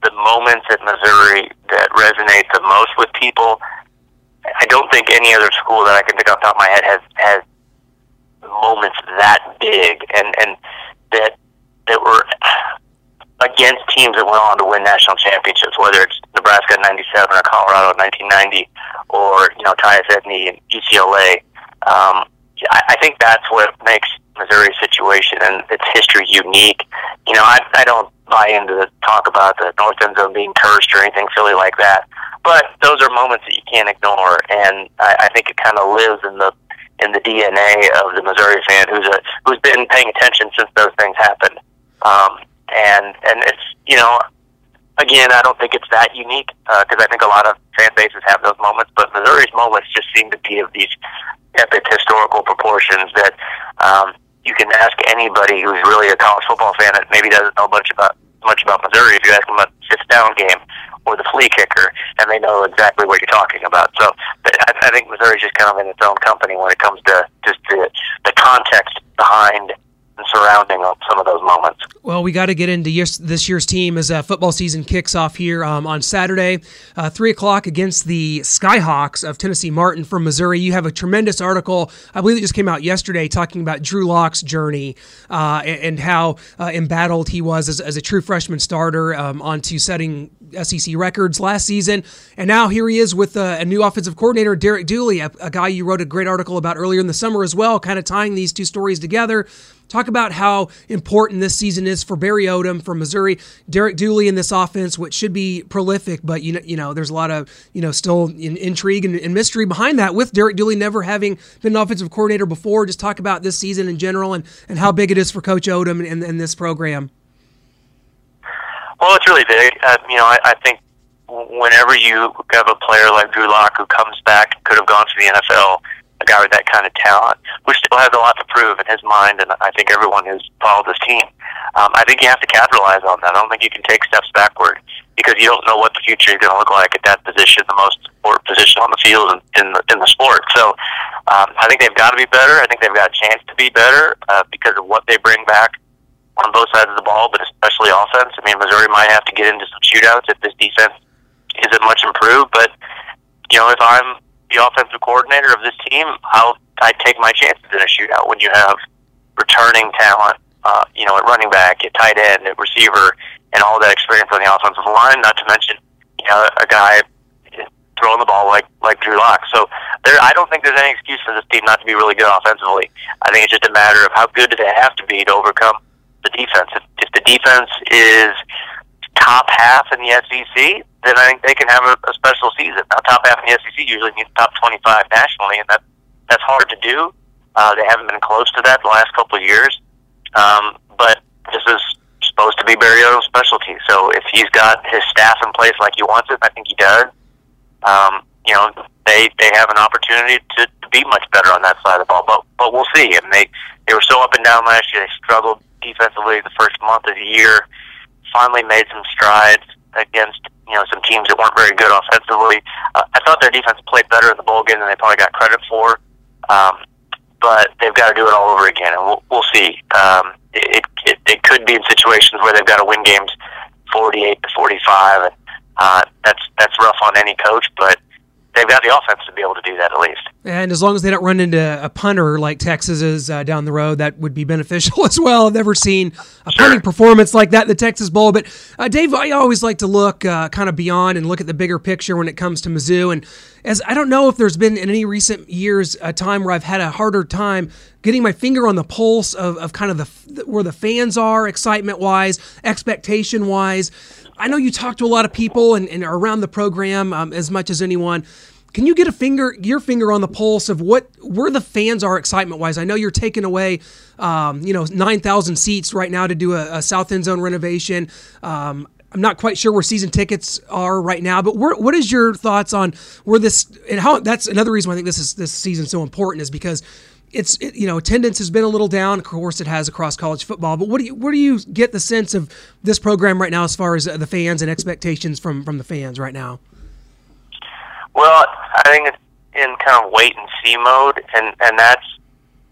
the moments at Missouri that resonate the most with people. I don't think any other school that I can think off the top of my head has has moments that big and and that that were against teams that went on to win national championships, whether it's Nebraska in '97 or Colorado in 1990, or you know Tyus Edney and UCLA. Um, I, I think that's what makes Missouri's situation and its history unique. You know, I, I don't buy into the talk about the North End Zone being cursed or anything silly like that. But those are moments that you can't ignore, and I, I think it kind of lives in the in the DNA of the Missouri fan who's a who's been paying attention since those things happened. Um, and and it's you know again I don't think it's that unique because uh, I think a lot of fan bases have those moments, but Missouri's moments just seem to be of these epic historical proportions that um, you can ask anybody who's really a college football fan that maybe doesn't know much about much about Missouri. If you ask them about fifth down game or the flea kicker, and they know exactly what you're talking about. So I, I think Missouri's just kind of in its own company when it comes to just the, the context behind and surrounding some of those moments. Well, we got to get into this year's team as uh, football season kicks off here um, on Saturday, uh, 3 o'clock against the Skyhawks of Tennessee Martin from Missouri. You have a tremendous article, I believe it just came out yesterday, talking about Drew Lock's journey uh, and, and, how uh, embattled he was as, as, a true freshman starter um, onto setting SEC records last season. And now here he is with a, a new offensive coordinator, Derek Dooley, a, a guy you wrote a great article about earlier in the summer as well, kind of tying these two stories together. Talk about how important this season is for Barry Odom from Missouri, Derek Dooley in this offense, which should be prolific, but you know, you know, there's a lot of you know still in, intrigue and, and, mystery behind that. With Derek Dooley never having been an offensive coordinator before, just talk about this season in general and, and how big it is for Coach Odom and, and this program. Well, it's really big. Uh, you know, I, I think whenever you have a player like Drew Lock who comes back, could have gone to the NFL a guy with that kind of talent, who still has a lot to prove in his mind, and I think everyone who's followed this team. Um, I think you have to capitalize on that. I don't think you can take steps backward because you don't know what the future is going to look like at that position, the most important position on the field in, in the in the sport. So um, I think they've got to be better. I think they've got a chance to be better uh, because of what they bring back on both sides of the ball, but especially offense. I mean, Missouri might have to get into some shootouts if this defense isn't much improved, but you know, if I'm the offensive coordinator of this team, I'll I take my chances in a shootout when you have returning talent, uh, you know, at running back, at tight end, at receiver, and all that experience on the offensive line. Not to mention, you know, a guy throwing the ball like like Drew Lock. So there, I don't think there's any excuse for this team not to be really good offensively. I think it's just a matter of how good do they have to be to overcome the defense. If, if the defense is top half in the SEC, then I think they can have a, a special season. Now, top half in the SEC usually means top 25 nationally, and that that's hard to do. Uh, they haven't been close to that the last couple of years. Um, but this is supposed to be Barry Odom's specialty. So if he's got his staff in place like he wants it, I think he does. Um, you know, they they have an opportunity to, to be much better on that side of the ball. But but we'll see. And they they were so up and down last year. They struggled defensively the first month of the year. Finally made some strides against you know some teams that weren't very good offensively. Uh, I thought their defense played better in the bowl game than they probably got credit for. Um, but they've got to do it all over again, and we'll, we'll see. Um, it, it it could be in situations where they've got to win games forty-eight to forty-five, and uh, that's that's rough on any coach. But they've got the offense to be able to do that at least. And as long as they don't run into a punter like Texas is uh, down the road, that would be beneficial as well. I've never seen a sure. punting performance like that in the Texas Bowl. But uh, Dave, I always like to look uh, kind of beyond and look at the bigger picture when it comes to Mizzou. And as I don't know if there's been in any recent years a time where I've had a harder time getting my finger on the pulse of, of kind of the where the fans are, excitement wise, expectation wise. I know you talk to a lot of people and, and are around the program um, as much as anyone. Can you get a finger, your finger on the pulse of what where the fans are excitement wise? I know you're taking away, um, you know, nine thousand seats right now to do a, a, south end zone renovation. Um, I'm not quite sure where season tickets are right now, but where, what is your thoughts on where this and how? That's another reason why I think this is this season so important is because it's it, you know attendance has been a little down. Of course, it has across college football. But what do you where do you get the sense of this program right now as far as uh, the fans and expectations from from the fans right now? Well, I think it's in kind of wait and see mode, and and that's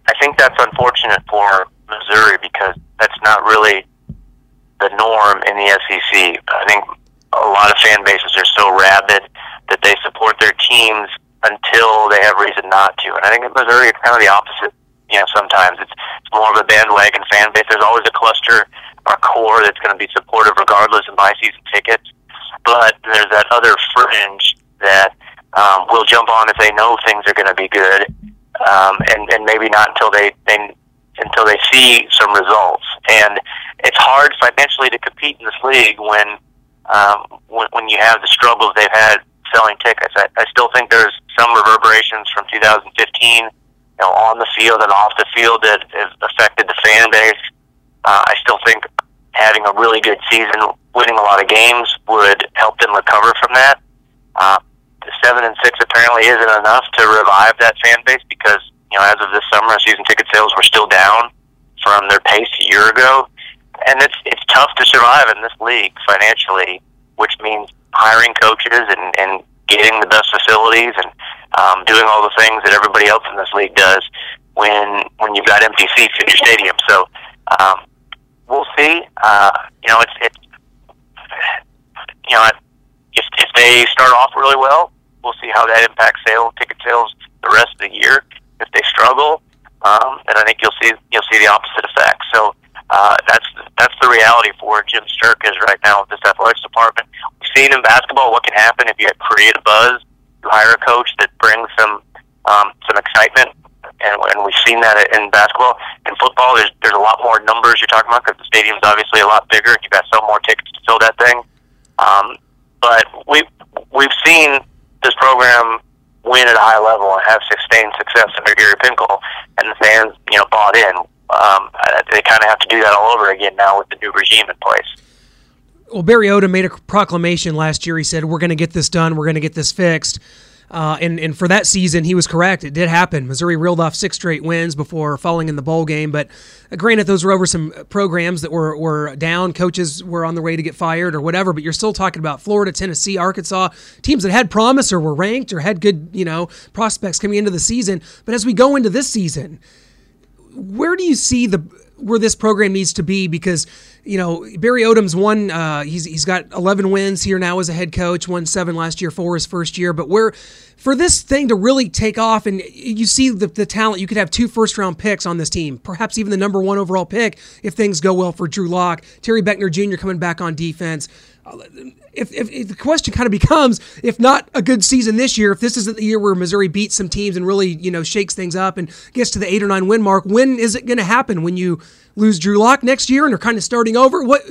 I think that's unfortunate for Missouri because that's not really the norm in the SEC. I think a lot of fan bases are so rabid that they support their teams until they have reason not to. And I think in Missouri, it's kind of the opposite. You know, sometimes it's, it's more of a bandwagon fan base. There's always a cluster or core that's going to be supportive regardless and buy season tickets. But there's that other fringe that um, will jump on if they know things are going to be good, um, and and maybe not until they they until they see some results. And it's hard financially to compete in this league when um, when, when you have the struggles they've had selling tickets. I, I still think there's some reverberations from 2015, you know, on the field and off the field that has affected the fan base. Uh, I still think having a really good season, winning a lot of games, would help them recover from that. Uh, the seven and six apparently isn't enough to revive that fan base because you know as of this summer, season ticket sales were still down from their pace a year ago, and it's it's tough to survive in this league financially, which means hiring coaches and, and getting the best facilities and um, doing all the things that everybody else in this league does when when you've got empty seats in your stadium. So um, we'll see. Uh, you know, it's it's you know, if if they start off really well, we'll see how that impacts sales, ticket sales the rest of the year. If they struggle, um, then I think you'll see you'll see the opposite effect. So uh, that's that's the reality for Jim Sterk is right now with this athletics department. We've seen in basketball what can happen if you create a buzz. You hire a coach that brings some um, some excitement, and, and we've seen that in basketball. In football, there's there's a lot more numbers you're talking about because the stadium's obviously a lot bigger, and you've got sell more tickets to fill that thing. Um, but we've we've seen this program win at a high level and have sustained success under Gary Pinkel, and the fans, you know, bought in. Um, they kind of have to do that all over again now with the new regime in place. Well, Barry Odom made a proclamation last year. He said, "We're going to get this done. We're going to get this fixed." Uh, and and for that season, he was correct. It did happen. Missouri reeled off six straight wins before falling in the bowl game. But uh, granted, those were over some programs that were were down. Coaches were on the way to get fired or whatever. But you're still talking about Florida, Tennessee, Arkansas, teams that had promise or were ranked or had good you know prospects coming into the season. But as we go into this season, where do you see the where this program needs to be because you know Barry Odom's won. Uh, he's he's got 11 wins here now as a head coach. Won seven last year, four his first year. But where for this thing to really take off, and you see the, the talent, you could have two first round picks on this team, perhaps even the number one overall pick if things go well for Drew Lock, Terry Beckner Jr. coming back on defense. If, if, if, the question kind of becomes, if not a good season this year, if this isn't the year where Missouri beats some teams and really you know shakes things up and gets to the eight or nine win mark, when is it going to happen? When you lose Drew Lock next year and are kind of starting over? What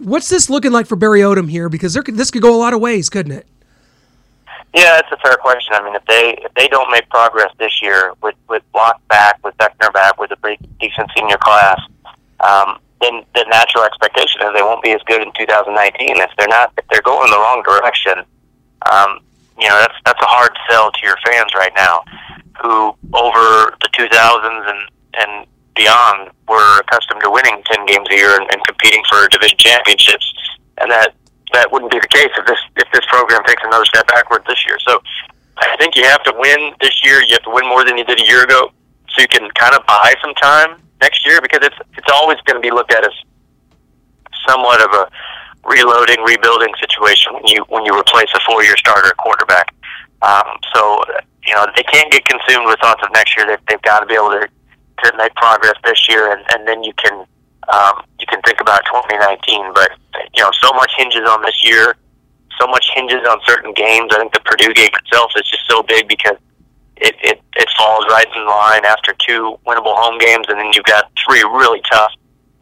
what's this looking like for Barry Odom here? Because could, this could go a lot of ways, couldn't it? Yeah, that's a fair question. I mean, if they if they don't make progress this year with with Lock back, with Beckner back, with a pretty decent senior class, um, then the natural expectation is they won't be as good in 2019. If they're not, if they're going the wrong direction, um, you know that's that's a hard sell to your fans right now, who over the 2000s and and beyond were accustomed to winning 10 games a year and, and competing for division championships, and that that wouldn't be the case if this if this program takes another step backward this year. So I think you have to win this year. You have to win more than you did a year ago, so you can kind of buy some time next year because it's it's always going to be looked at as somewhat of a reloading, rebuilding situation when you when you replace a four year starter quarterback. Um, so you know they can't get consumed with thoughts of next year. They, they've got to be able to to make progress this year, and, and then you can um, you can think about 2019. But you know, so much hinges on this year. So much hinges on certain games. I think the Purdue game itself is just so big because it, it, it falls right in line after two winnable home games, and then you've got three really tough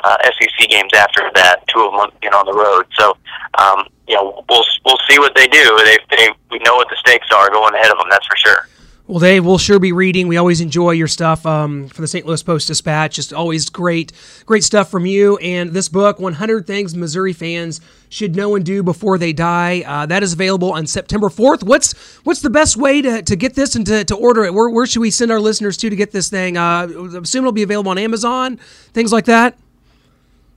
uh, SEC games after that, two of them know, on the road. So, um, you know, we'll we'll see what they do. They, they we know what the stakes are going ahead of them. That's for sure. Well, Dave, we'll sure be reading. We always enjoy your stuff um, for the St. Louis Post Dispatch. Just always great, great stuff from you. And this book, 100 Things Missouri Fans Should Know and Do Before They Die, uh, that is available on September 4th. What's what's the best way to, to get this and to, to order it? Where, where should we send our listeners to to get this thing? Uh, I assume it'll be available on Amazon, things like that.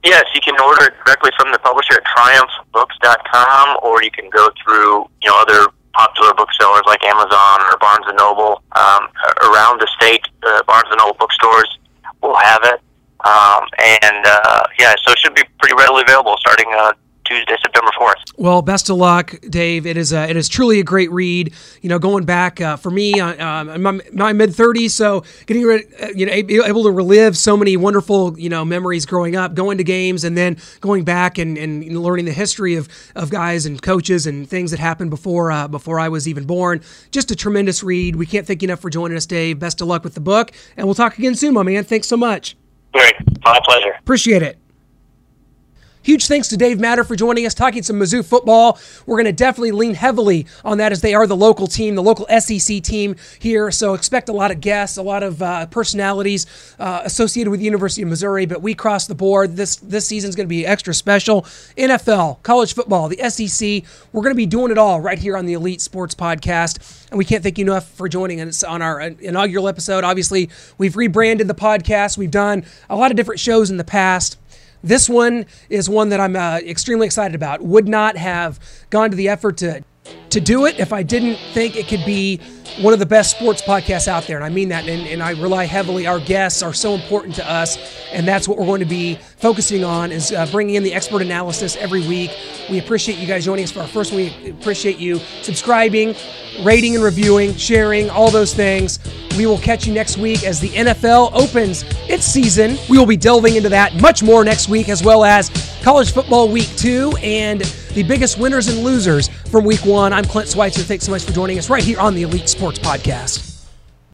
Yes, you can order it directly from the publisher at triumphbooks.com, or you can go through you know other popular booksellers like Amazon or Barnes and Noble um, around the state. Uh, Barnes and Noble bookstores will have it, um, and uh, yeah, so it should be pretty readily available starting uh, Tuesday, September fourth. Well, best of luck, Dave. It is a, it is truly a great read. You know, going back uh, for me, uh, um, my, my mid thirties, so getting rid, uh, you know, able to relive so many wonderful you know memories growing up, going to games, and then going back and, and learning the history of, of guys and coaches and things that happened before uh, before I was even born. Just a tremendous read. We can't thank you enough for joining us, Dave. Best of luck with the book, and we'll talk again soon, my man. Thanks so much. Great, my pleasure. Appreciate it. Huge thanks to Dave Matter for joining us, talking some Mizzou football. We're going to definitely lean heavily on that as they are the local team, the local SEC team here. So expect a lot of guests, a lot of uh, personalities uh, associated with the University of Missouri. But we cross the board. This this season is going to be extra special. NFL, college football, the SEC. We're going to be doing it all right here on the Elite Sports Podcast. And we can't thank you enough for joining us on our inaugural episode. Obviously, we've rebranded the podcast. We've done a lot of different shows in the past. This one is one that I'm uh, extremely excited about. Would not have gone to the effort to to do it if I didn't think it could be one of the best sports podcasts out there. And I mean that. And, and, I rely heavily. Our guests are so important to us. And that's what we're going to be focusing on is uh, bringing in the expert analysis every week. We appreciate you guys joining us for our first one. We appreciate you subscribing, rating and reviewing, sharing, all those things. We will catch you next week as the NFL opens its season. We will be delving into that much more next week, as well as college football week two and the biggest winners and losers from week one. I'm Clint Schweitzer. Thanks so much for joining us right here on the Elite Sports Podcast.